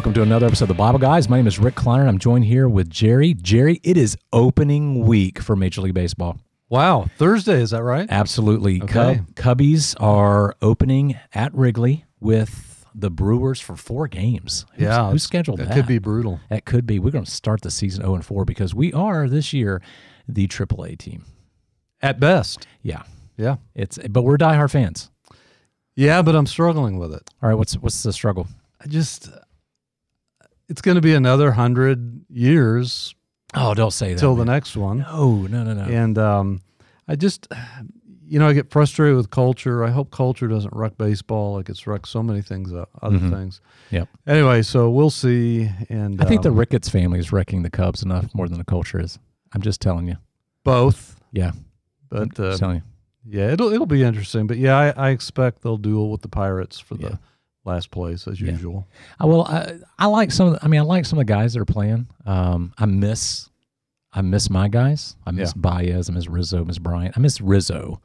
Welcome to another episode of the Bible Guys. My name is Rick Kleiner. I'm joined here with Jerry. Jerry, it is opening week for Major League Baseball. Wow, Thursday is that right? Absolutely. Okay. Cub, Cubbies are opening at Wrigley with the Brewers for four games. Who's, yeah, who scheduled that? that? Could be brutal. That could be. We're going to start the season 0 and 4 because we are this year the AAA team. At best. Yeah, Yeah. it's but we're diehard fans. Yeah, but I'm struggling with it. All right, what's what's the struggle? I just it's going to be another 100 years Oh, don't say that. till the next one. No, no, no, no. And um I just you know, I get frustrated with culture. I hope culture doesn't wreck baseball like it's wrecked so many things, uh, other Mhm. things. Yep. Anyway, so we'll see. And I think the um, Ricketts family is wrecking the Cubs enough more than the culture is. I'm just telling you. both, Yeah, but I'm uh, telling you. yeah, it'll it'll be interesting. But yeah, I, I expect they'll duel with the Pirates for Yeah. the last place as Yeah. usual. I, well, I, I like some. Of the, I mean, I like some of the guys that are playing. Um, I miss, I miss my guys. I miss Baez. I miss Rizzo. Miss Bryant. I miss Rizzo.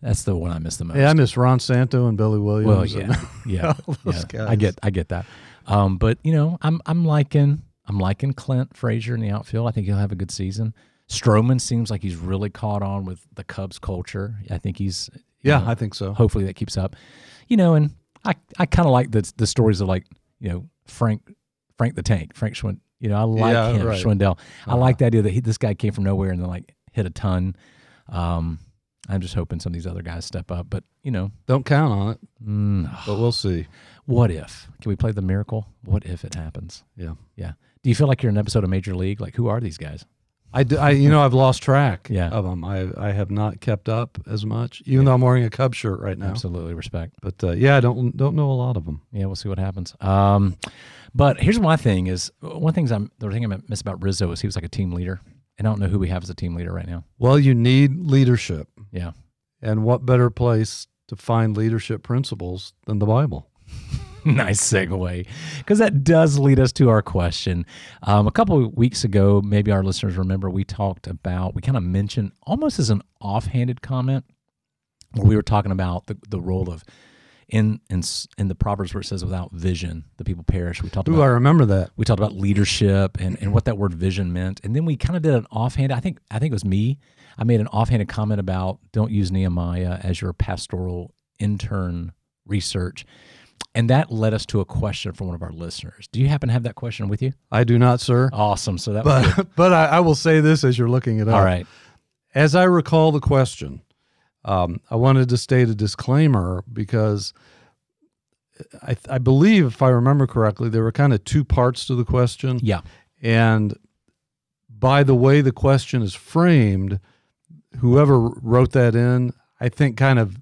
That's the one I miss the most. Yeah, I miss Ron Santo and Billy Williams. well, yeah, yeah, yeah. I get, I get that. Um, but you know, I'm, I'm liking, I'm liking Clint Frazier in the outfield. I think he'll have a good season. Stroman seems like he's really caught on with the Cubs culture. I think he's, yeah, know, I think so. hopefully that keeps up. You know, and I, I kind of like the the stories of like you know Frank Frank the Tank Frank Schwind. You know, I like Yeah, him right. Schwindel. I Uh-huh. like the idea that he, this guy came from nowhere and then like hit a ton. Um, I'm just hoping some of these other guys step up. But you know, Don't count on it, mm, but we'll see. what if? Can we play the miracle? What if it happens? Yeah. Yeah. Do you feel like you're in an episode of Major League? Like, who are these guys? I, d- I- you know, I've lost track Yeah. of them. I, I have not kept up as much, even though I'm wearing a Cub shirt right now. Absolutely respect. But uh, yeah, I don't don't know a lot of them. Yeah, we'll see what happens. Um, but here's my thing: is one things I'm the thing I miss about Rizzo is he was like a team leader, and I don't know who we have as a team leader right now. Well, you need leadership, Yeah, and what better place to find leadership principles than the Bible? nice segue, because that does lead us to our question. Um, a couple of weeks ago, maybe our listeners remember we talked about we kind of mentioned almost as an offhanded comment where we were talking about the the role of in in in the proverbs where it says without vision the people perish. We talked Ooh, about I remember that. we talked about leadership and, and what that word vision meant and then we kind of did an offhand i think i think it was me i made an offhanded comment about don't use nehemiah as your pastoral intern research and that led us to a question from one of our listeners do you happen to have that question with you I do not, sir. awesome so that was. But but I, I will say this as you're looking it up. all right As I recall the question, um, I wanted to state a disclaimer because I, I believe, if I remember correctly, there were kind of two parts to the question. yeah And by the way the question is framed, whoever wrote that in, I think kind of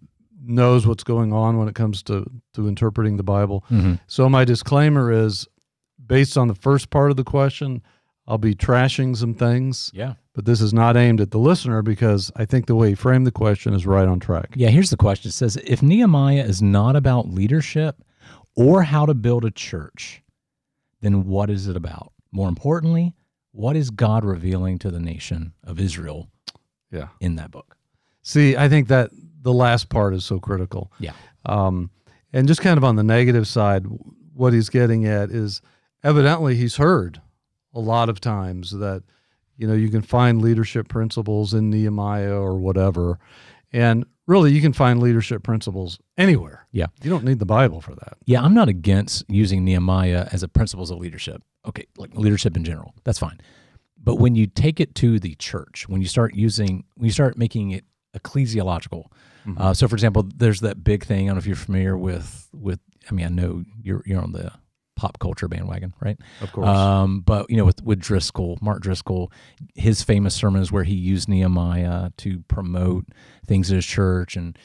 knows what's going on when it comes to, to interpreting the Bible. Mhm. So my disclaimer is based on the first part of the question, I'll be trashing some things, yeah but this is not aimed at the listener because I think the way he framed the question is right on track. yeah here's the question it says if nehemiah is not about leadership or how to build a church then what is it about more importantly what is god revealing to the nation of israel Yeah. in that book. See, I think that the last part is so critical. Yeah. Um, and just kind of on the negative side, what he's getting at is evidently he's heard a lot of times that, you know, you can find leadership principles in Nehemiah or whatever. And really, you can find leadership principles anywhere. Yeah. You don't need the Bible for that. Yeah, I'm not against using Nehemiah as a principles of leadership. Okay, like leadership in general, that's fine. But when you take it to the church, when you start using, when you start making it ecclesiological. Mm-hmm. Uh, so, for example, there's that big thing. I don't know if you're familiar with with. I mean, I know you're you're on the pop culture bandwagon, right? Of course. Um, but you know, with with Driscoll, Mark Driscoll, his famous sermons where he used Nehemiah to promote things in his church, and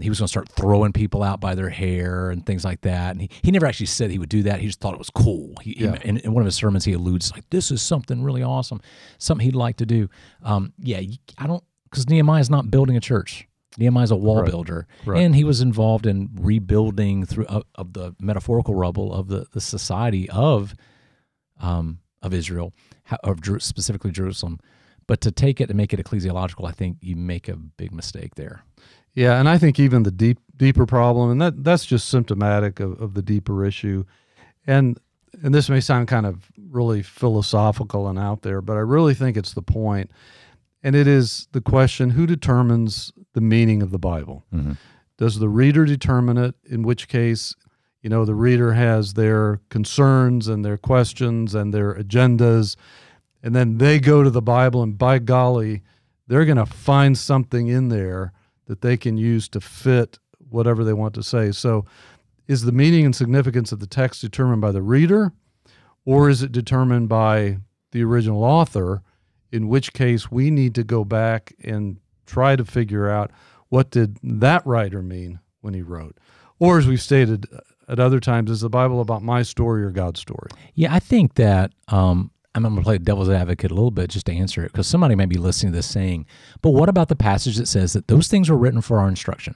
he was going to start throwing people out by their hair and things like that. And he, he never actually said he would do that. He just thought it was cool. He, he- Yeah. in, in one of his sermons, he alludes like, "This is something really awesome, something he'd like to do." Um, yeah, I don't because Nehemiah's not building a church. Nehemiah's a wall Right. builder, Right. and he was involved in rebuilding through of, of the metaphorical rubble of the, the society of um, of Israel, of Jeru- specifically Jerusalem. But to take it and make it ecclesiological, I think you make a big mistake there. Yeah, and I think even the deep deeper problem, and that that's just symptomatic of, of the deeper issue. And and this may sound kind of really philosophical and out there, but I really think it's the point. And it is the question who determines the meaning of the Bible? Mm-hmm. Does the reader determine it? In which case, you know, the reader has their concerns and their questions and their agendas, and then they go to the Bible, and by golly, they're going to find something in there that they can use to fit whatever they want to say. So, is the meaning and significance of the text determined by the reader, or is it determined by the original author? In which case, we need to go back and try to figure out what did that writer mean when he wrote. Or, as we've stated at other times, is the Bible about my story or God's story? Yeah, I think that um, I'm going to play devil's advocate a little bit just to answer it because somebody may be listening to this saying, but what about the passage that says that those things were written for our instruction?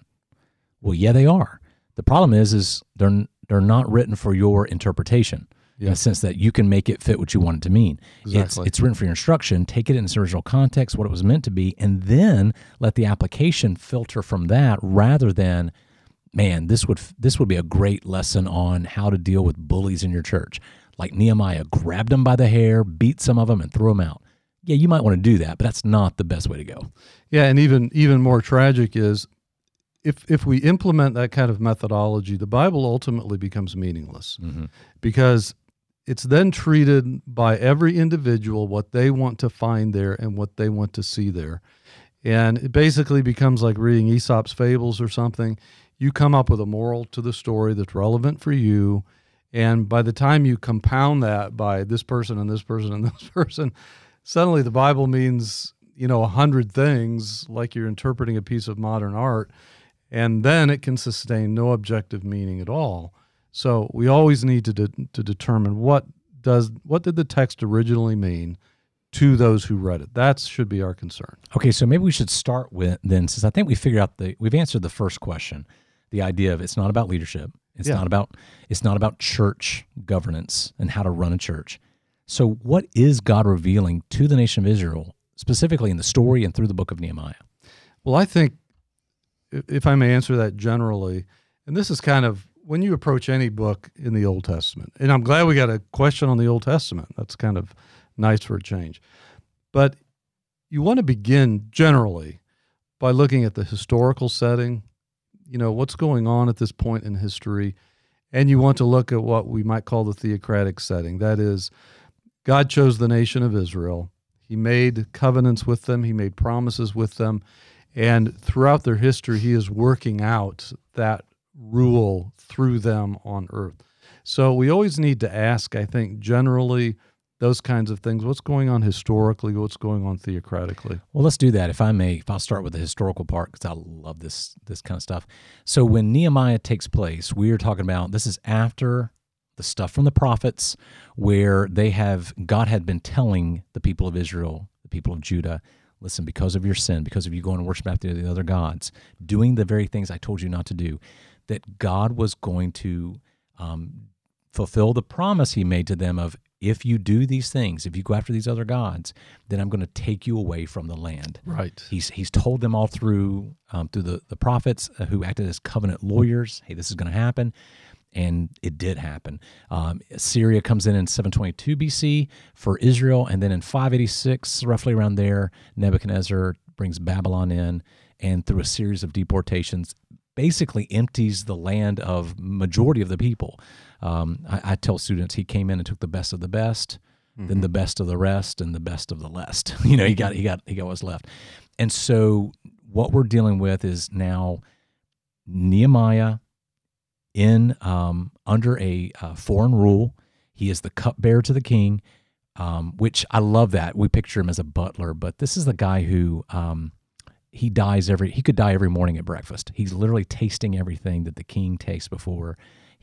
Well, yeah, they are. The problem is, is they're they're not written for your interpretation in Yeah. the sense that you can make it fit what you want it to mean. It's Exactly. it's written for your instruction. Take it in its original context, what it was meant to be, and then let the application filter from that rather than man, this would this would be a great lesson on how to deal with bullies in your church. Like Nehemiah grabbed them by the hair, beat some of them, and threw them out. Yeah, you might want to do that, but that's not the best way to go. Yeah, and even even more tragic is if if we implement that kind of methodology, the Bible ultimately becomes meaningless mm-hmm. because it's then treated by every individual what they want to find there and what they want to see there. And it basically becomes like reading Aesop's fables or something. You come up with a moral to the story that's relevant for you. And by the time you compound that by this person and this person and this person, suddenly the Bible means, you know, a hundred things like you're interpreting a piece of modern art. And then it can sustain no objective meaning at all. So we always need to, de- to determine what does what did the text originally mean to those who read it. That should be our concern. Okay, so maybe we should start with then, since I think we figured out the we've answered the first question, the idea of it's not about leadership, it's Yeah. not about it's not about church governance and how to run a church. So, what is God revealing to the nation of Israel, specifically in the story and through the book of Nehemiah? Well, I think if I may answer that generally, and this is kind of when you approach any book in the Old Testament, and I'm glad we got a question on the Old Testament. That's kind of nice for a change. But you want to begin generally by looking at the historical setting, you know, what's going on at this point in history, and you want to look at what we might call the theocratic setting. That is, God chose the nation of Israel. He made covenants with them, He made promises with them. And throughout their history, He is working out that rule through them on earth. So we always need to ask, I think, generally, those kinds of things. What's going on historically? What's going on theocratically? Well, let's do that. If I may, if I'll start with the historical part because I love this this kind of stuff. So when Nehemiah takes place, we are talking about this is after the stuff from the prophets, where they have God had been telling the people of Israel, the people of Judah, listen, because of your sin, because of you going to worship after the other gods, doing the very things I told you not to do, that God was going to um, fulfill the promise He made to them of if you do these things, if you go after these other gods, then I'm going to take you away from the land. Right. He's he's told them all through um, through the the prophets uh, who acted as covenant lawyers. Hey, this is going to happen, and it did happen. Um, Syria comes in in 722 BC for Israel, and then in 586, roughly around there, Nebuchadnezzar brings Babylon in, and through a series of deportations, basically empties the land of majority of the people. Um, I, I tell students he came in and took the best of the best, then the best of the rest, and the best of the lest. you know, he got he got he got what's left. And so what we're dealing with is now Nehemiah in um, under a uh, foreign rule. He is the cupbearer to the king, um, which I love that. We picture him as a butler, but this is the guy who um, he dies every he could die every morning at breakfast. He's literally tasting everything that the king tastes before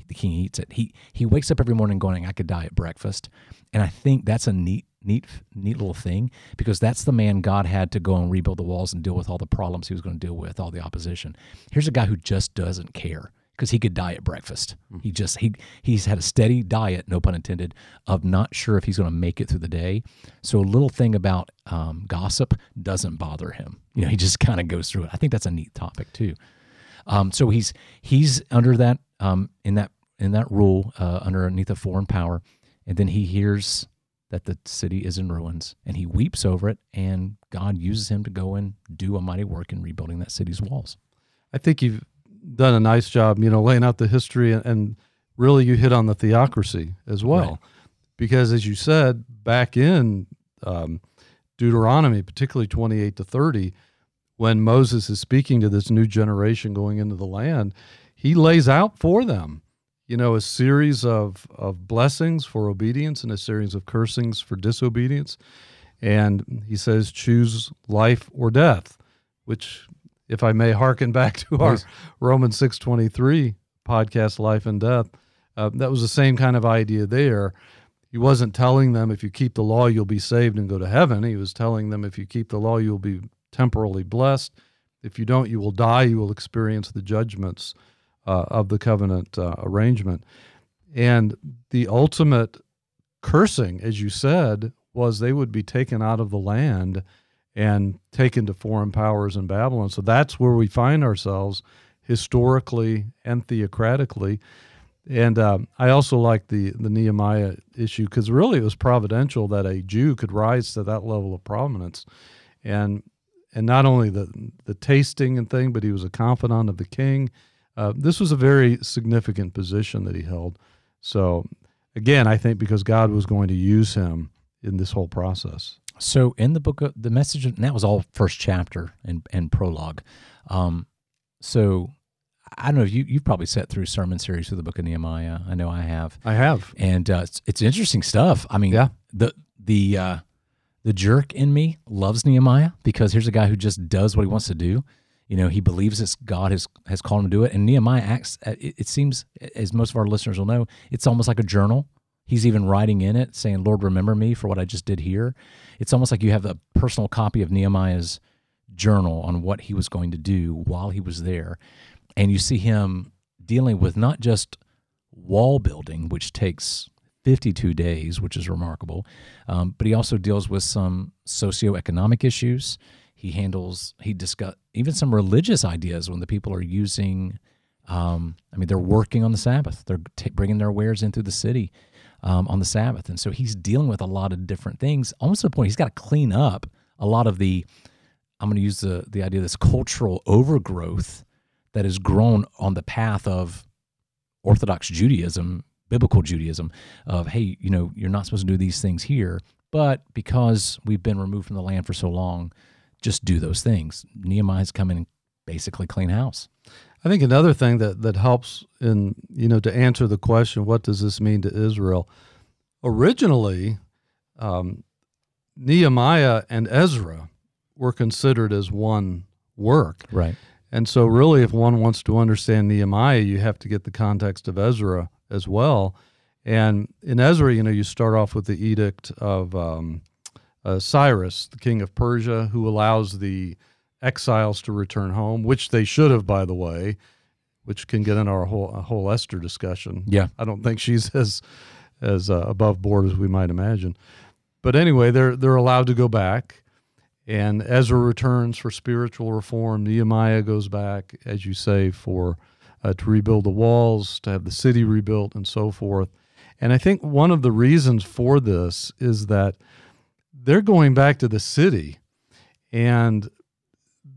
the king eats it. He he wakes up every morning going, I could die at breakfast. And I think that's a neat neat neat little thing because that's the man God had to go and rebuild the walls and deal with all the problems he was going to deal with, all the opposition. Here's a guy who just doesn't care because he could die at breakfast. He just he he's had a steady diet, no pun intended, of not sure if he's going to make it through the day. So a little thing about um, gossip doesn't bother him. You know, he just kind of goes through it. I think that's a neat topic too. Um, so he's he's under that um, in that in that rule uh, underneath a foreign power. and then he hears that the city is in ruins and he weeps over it and God uses him to go and do a mighty work in rebuilding that city's walls. I think you've done a nice job, you know, laying out the history and, and really you hit on the theocracy as well. Right. Because as you said, back in um, Deuteronomy, particularly 28 to 30, when Moses is speaking to this new generation going into the land, he lays out for them, you know, a series of, of blessings for obedience and a series of cursings for disobedience. And he says, choose life or death, which, if I may hearken back to our Please. Romans 623 podcast, Life and Death, uh, that was the same kind of idea there. He wasn't telling them if you keep the law, you'll be saved and go to heaven. He was telling them if you keep the law, you'll be temporally blessed. If you don't, you will die. You will experience the judgments uh, of the covenant uh, arrangement. And the ultimate cursing, as you said, was they would be taken out of the land and taken to foreign powers in Babylon. So that's where we find ourselves historically and theocratically. And um, I also like the the Nehemiah issue because really it was providential that a Jew could rise to that level of prominence, and and not only the the tasting and thing, but he was a confidant of the king. Uh, this was a very significant position that he held. So again, I think because God was going to use him in this whole process. So in the book of the message, and that was all first chapter and, and prologue. Um, so I don't know if you, you've probably sat through sermon series through the book of Nehemiah. I know I have. I have. and uh, it's, it's interesting stuff. I mean, Yeah. the the uh, the jerk in me loves Nehemiah because here's a guy who just does what he wants to do. You know, he believes that God has has called him to do it, and Nehemiah acts. It, it seems, as most of our listeners will know, it's almost like a journal. He's even writing in it, saying, "Lord, remember me for what I just did here." It's almost like you have a personal copy of Nehemiah's journal on what he was going to do while he was there, and you see him dealing with not just wall building, which takes 52 days, which is remarkable. Um, but he also deals with some socioeconomic issues. He handles, he discuss even some religious ideas when the people are using, um, I mean, they're working on the Sabbath. They're t- bringing their wares into the city um, on the Sabbath. And so he's dealing with a lot of different things, almost to the point he's got to clean up a lot of the, I'm going to use the, the idea of this cultural overgrowth that has grown on the path of Orthodox Judaism, biblical Judaism, of hey, you know, you're not supposed to do these things here, but because we've been removed from the land for so long, just do those things. Nehemiah's come in and basically clean house. I think another thing that that helps in you know to answer the question, what does this mean to Israel? Originally, um, Nehemiah and Ezra were considered as one work, Right. and so really, if one wants to understand Nehemiah, you have to get the context of Ezra as well. And in Ezra, you know, you start off with the edict of um, uh, Cyrus, the king of Persia, who allows the exiles to return home, which they should have, by the way, which can get in our whole a whole Esther discussion. Yeah. I don't think she's as as uh, above board as we might imagine. But anyway, they're they're allowed to go back, and Ezra returns for spiritual reform. Nehemiah goes back, as you say, for uh, to rebuild the walls, to have the city rebuilt, and so forth. And I think one of the reasons for this is that they're going back to the city, and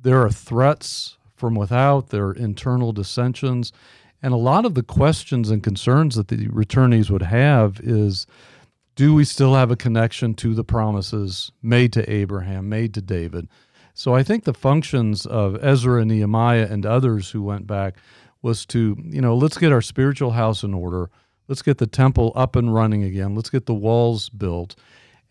there are threats from without, there are internal dissensions. And a lot of the questions and concerns that the returnees would have is do we still have a connection to the promises made to Abraham, made to David? So I think the functions of Ezra and Nehemiah and others who went back was to, you know, let's get our spiritual house in order. Let's get the temple up and running again. Let's get the walls built.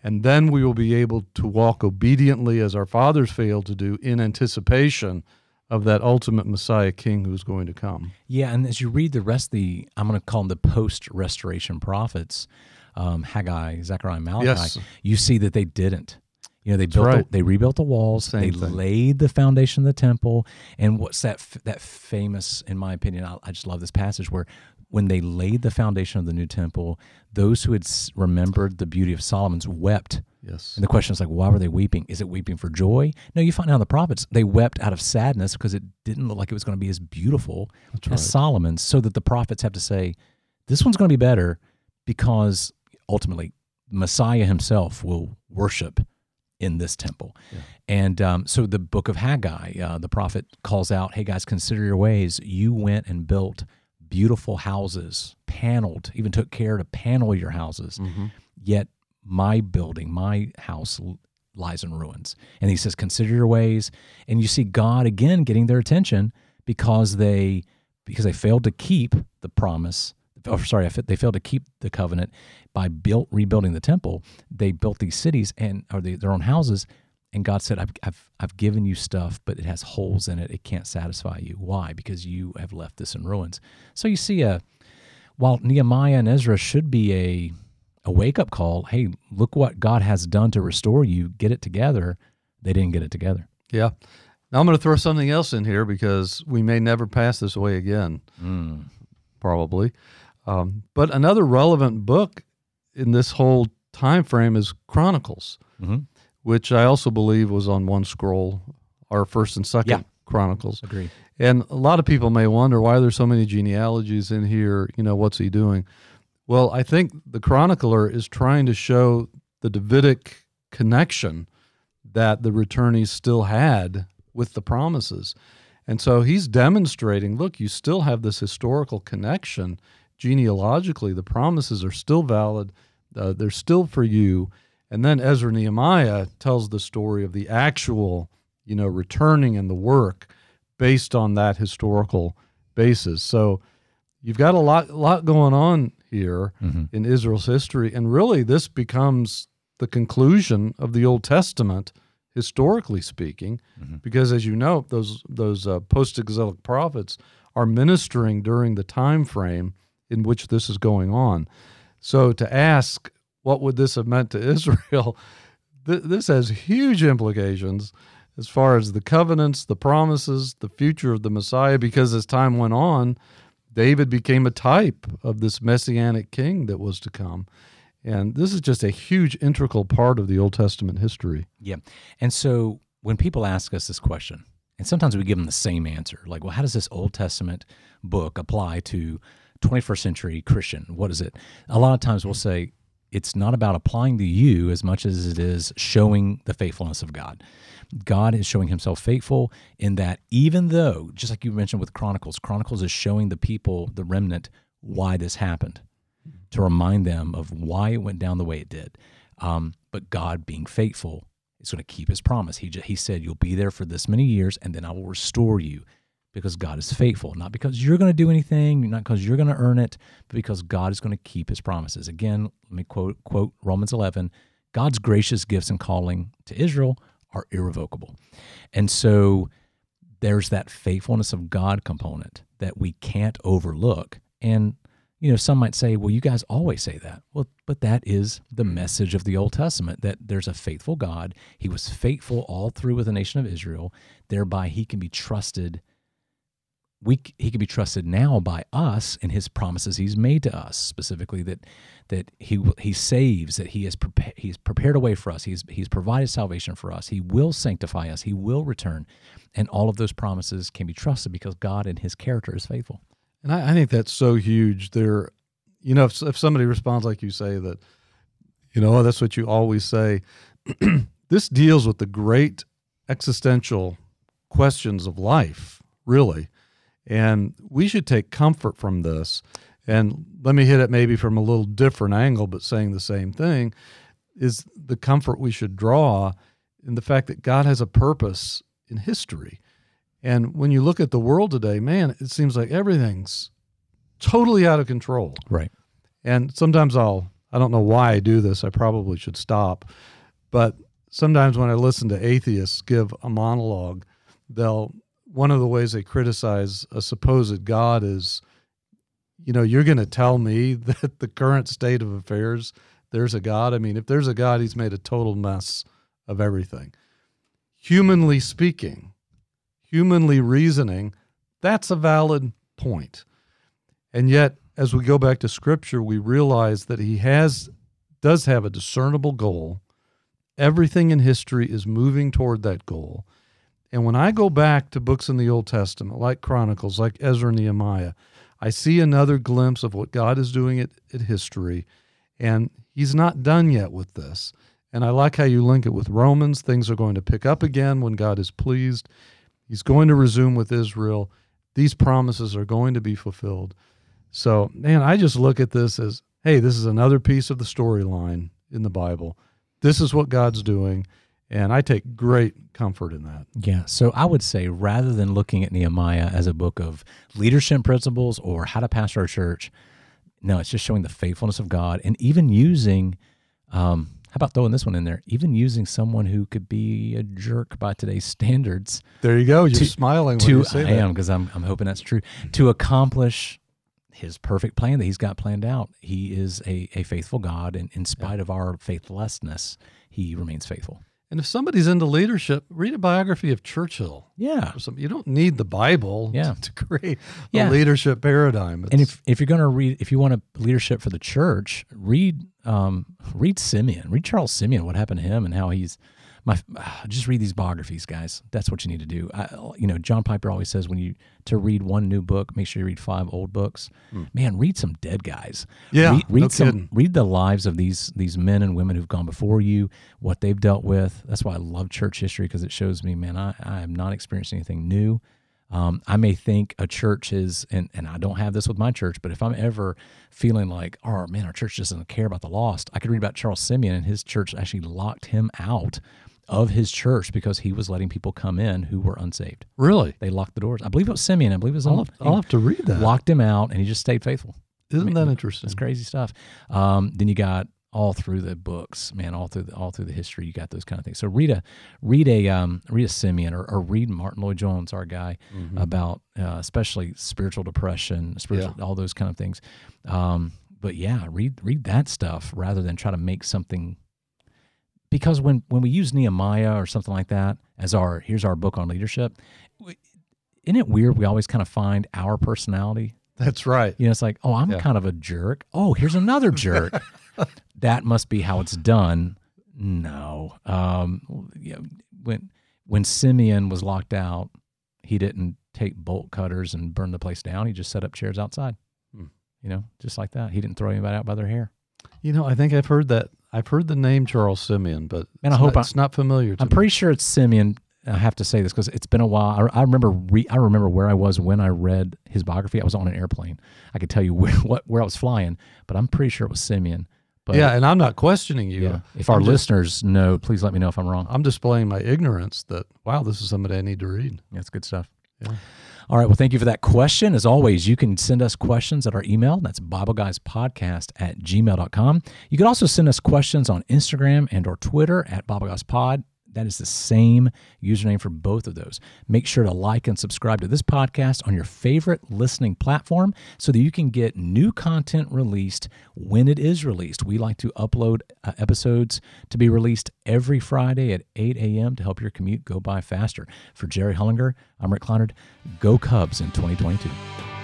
And then we will be able to walk obediently as our fathers failed to do in anticipation of that ultimate Messiah King who's going to come. Yeah, and as you read the rest of the, I'm going to call them the post-restoration prophets, um, Haggai, Zechariah, Malachi. Yes. You see that they didn't. You know, they built, right. the, they rebuilt the walls, Same they thing. laid the foundation of the temple, and what's that? f- That famous, in my opinion, I, I just love this passage where when they laid the foundation of the new temple, those who had remembered the beauty of Solomon's wept. Yes. And the question is like, why were they weeping? Is it weeping for joy? No, you find out in the prophets they wept out of sadness because it didn't look like it was going to be as beautiful That's as right. Solomon's. So that the prophets have to say, this one's going to be better because ultimately Messiah himself will worship in this temple. Yeah. And um, so the book of Haggai, uh, the prophet calls out, hey guys, consider your ways. You went and built beautiful houses, paneled, even took care to panel your houses. Mm-hmm. Yet my building, my house lies in ruins. And he says, consider your ways. And you see God again getting their attention because they because they failed to keep the promise oh, sorry, they failed to keep the covenant by built rebuilding the temple. They built these cities and or they, their own houses, and God said, I've, I've, I've given you stuff, but it has holes in it. It can't satisfy you. Why? Because you have left this in ruins. So you see, a, while Nehemiah and Ezra should be a, a wake up call, hey, look what God has done to restore you, get it together. They didn't get it together. Yeah. Now I'm going to throw something else in here because we may never pass this way again, mm. probably. Um, but another relevant book in this whole time frame is Chronicles, mm-hmm. which I also believe was on one scroll, our first and second yeah. Chronicles. Agree. And a lot of people may wonder why there's so many genealogies in here. You know, what's he doing? Well, I think the chronicler is trying to show the Davidic connection that the returnees still had with the promises. And so he's demonstrating look, you still have this historical connection genealogically, the promises are still valid. Uh, they're still for you. And then Ezra Nehemiah tells the story of the actual, you know, returning and the work based on that historical basis. So you've got a lot, lot going on here mm-hmm. in Israel's history, and really this becomes the conclusion of the Old Testament, historically speaking, mm-hmm. because as you know, those those uh, post-exilic prophets are ministering during the time frame in which this is going on. So to ask what would this have meant to Israel, th- this has huge implications as far as the covenants, the promises, the future of the Messiah, because as time went on, David became a type of this messianic king that was to come. And this is just a huge integral part of the Old Testament history. Yeah. And so when people ask us this question, and sometimes we give them the same answer, like, well, how does this Old Testament book apply to 21st century Christian? What is it? A lot of times we'll say it's not about applying to you as much as it is showing the faithfulness of God. God is showing himself faithful in that even though, just like you mentioned with Chronicles, Chronicles is showing the people, the remnant, why this happened, to remind them of why it went down the way it did. Um, but God being faithful is going to keep his promise. He, he said, You'll be there for this many years, and then I will restore you because God is faithful, not because you're going to do anything, not because you're going to earn it, but because God is going to keep his promises. Again, let me quote quote Romans 11, God's gracious gifts and calling to Israel are irrevocable. And so there's that faithfulness of God component that we can't overlook. And you know, some might say, well, you guys always say that. Well, but that is the message of the Old Testament that there's a faithful God. He was faithful all through with the nation of Israel. Thereby, he can be trusted we he can be trusted now by us in his promises he's made to us specifically that that he he saves that he has prepared he's prepared a way for us. He's he's provided salvation for us. He will sanctify us. He will return. And all of those promises can be trusted because God and his character is faithful. And I, I think that's so huge. There you know if, if somebody responds like you say that you know oh, that's what you always say this deals with the great existential questions of life really and we should take comfort from this. And let me hit it maybe from a little different angle, but saying the same thing is the comfort we should draw in the fact that God has a purpose in history. And when you look at the world today, man, it seems like everything's totally out of control. Right. And sometimes I'll, I don't know why I do this, I probably should stop. But sometimes when I listen to atheists give a monologue, they'll one of the ways they criticize a supposed God is, you know, you're going to tell me that the current state of affairs, there's a God. I mean, if there's a God, he's made a total mess of everything. Humanly speaking, humanly reasoning, that's a valid point. And yet, as we go back to scripture, we realize that he has does have a discernible goal. Everything in history is moving toward that goal. And when I go back to books in the Old Testament, like Chronicles, like Ezra and Nehemiah, I see another glimpse of what God is doing at, at history. And he's not done yet with this. And I like how you link it with Romans. Things are going to pick up again when God is pleased. He's going to resume with Israel. These promises are going to be fulfilled. So, man, I just look at this as hey, this is another piece of the storyline in the Bible. This is what God's doing. And I take great comfort in that. Yeah. So I would say rather than looking at Nehemiah as a book of leadership principles or how to pastor our church, no, it's just showing the faithfulness of God and even using, um, how about throwing this one in there? Even using someone who could be a jerk by today's standards. There you go. You're to, smiling when to, you say I that. am because I'm, I'm hoping that's true. To accomplish his perfect plan that he's got planned out. He is a, a faithful God, and in spite yeah. of our faithlessness, he remains faithful. And if somebody's into leadership, read a biography of Churchill. Yeah. You don't need the Bible yeah. to, to create yeah. a leadership paradigm. It's, and if, if you're going to read, if you want a leadership for the church, read um, read Simeon, read Charles Simeon, what happened to him and how he's my just read these biographies, guys. That's what you need to do. I, you know, John Piper always says when you to read one new book, make sure you read five old books. Hmm. Man, read some dead guys. Yeah, read, read no some. Kidding. Read the lives of these these men and women who've gone before you, what they've dealt with. That's why I love church history because it shows me, man, I I am not experiencing anything new. Um, I may think a church is, and, and I don't have this with my church, but if I'm ever feeling like, oh man, our church doesn't care about the lost, I could read about Charles Simeon and his church actually locked him out of his church because he was letting people come in who were unsaved. Really? They locked the doors. I believe it was Simeon. I believe it was. I'll, I'll have to read that. Locked him out, and he just stayed faithful. Isn't I mean, that interesting? It's crazy stuff. Um, then you got all through the books, man, all through the, all through the history, you got those kind of things. So read a read a um, read a Simeon or, or read Martyn Lloyd-Jones, our guy, mm-hmm. about uh, especially spiritual depression, spiritual, yeah. all those kind of things. Um, but yeah, read read that stuff rather than try to make something because when when we use Nehemiah or something like that as our here's our book on leadership, isn't it weird? We always kind of find our personality. That's right. You know, it's like, oh, I'm yeah. kind of a jerk. Oh, here's another jerk. that must be how it's done. No, um, know, when when Simeon was locked out, he didn't take bolt cutters and burn the place down. He just set up chairs outside. Hmm. You know, just like that. He didn't throw anybody out by their hair. You know, I think I've heard that I've heard the name Charles Simeon, but and I hope not, it's not familiar. I'm me. pretty sure it's Simeon. I have to say this because it's been a while. I, I remember re, I remember where I was when I read his biography. I was on an airplane. I could tell you where what where I was flying, but I'm pretty sure it was Simeon. But yeah, and I'm not questioning you. Yeah. If I'm our just, listeners know, please let me know if I'm wrong. I'm displaying my ignorance that wow, this is somebody I need to read. That's good stuff. Yeah. All right. Well, thank you for that question. As always, you can send us questions at our email. That's BibleGuysPodcast at gmail.com. You can also send us questions on Instagram and or Twitter at BibleGuysPod. That is the same username for both of those. Make sure to like and subscribe to this podcast on your favorite listening platform so that you can get new content released when it is released. We like to upload uh, episodes to be released every Friday at 8 a.m. to help your commute go by faster. For Jerry Hullinger, I'm Rick Clonard. Go Cubs in 2022.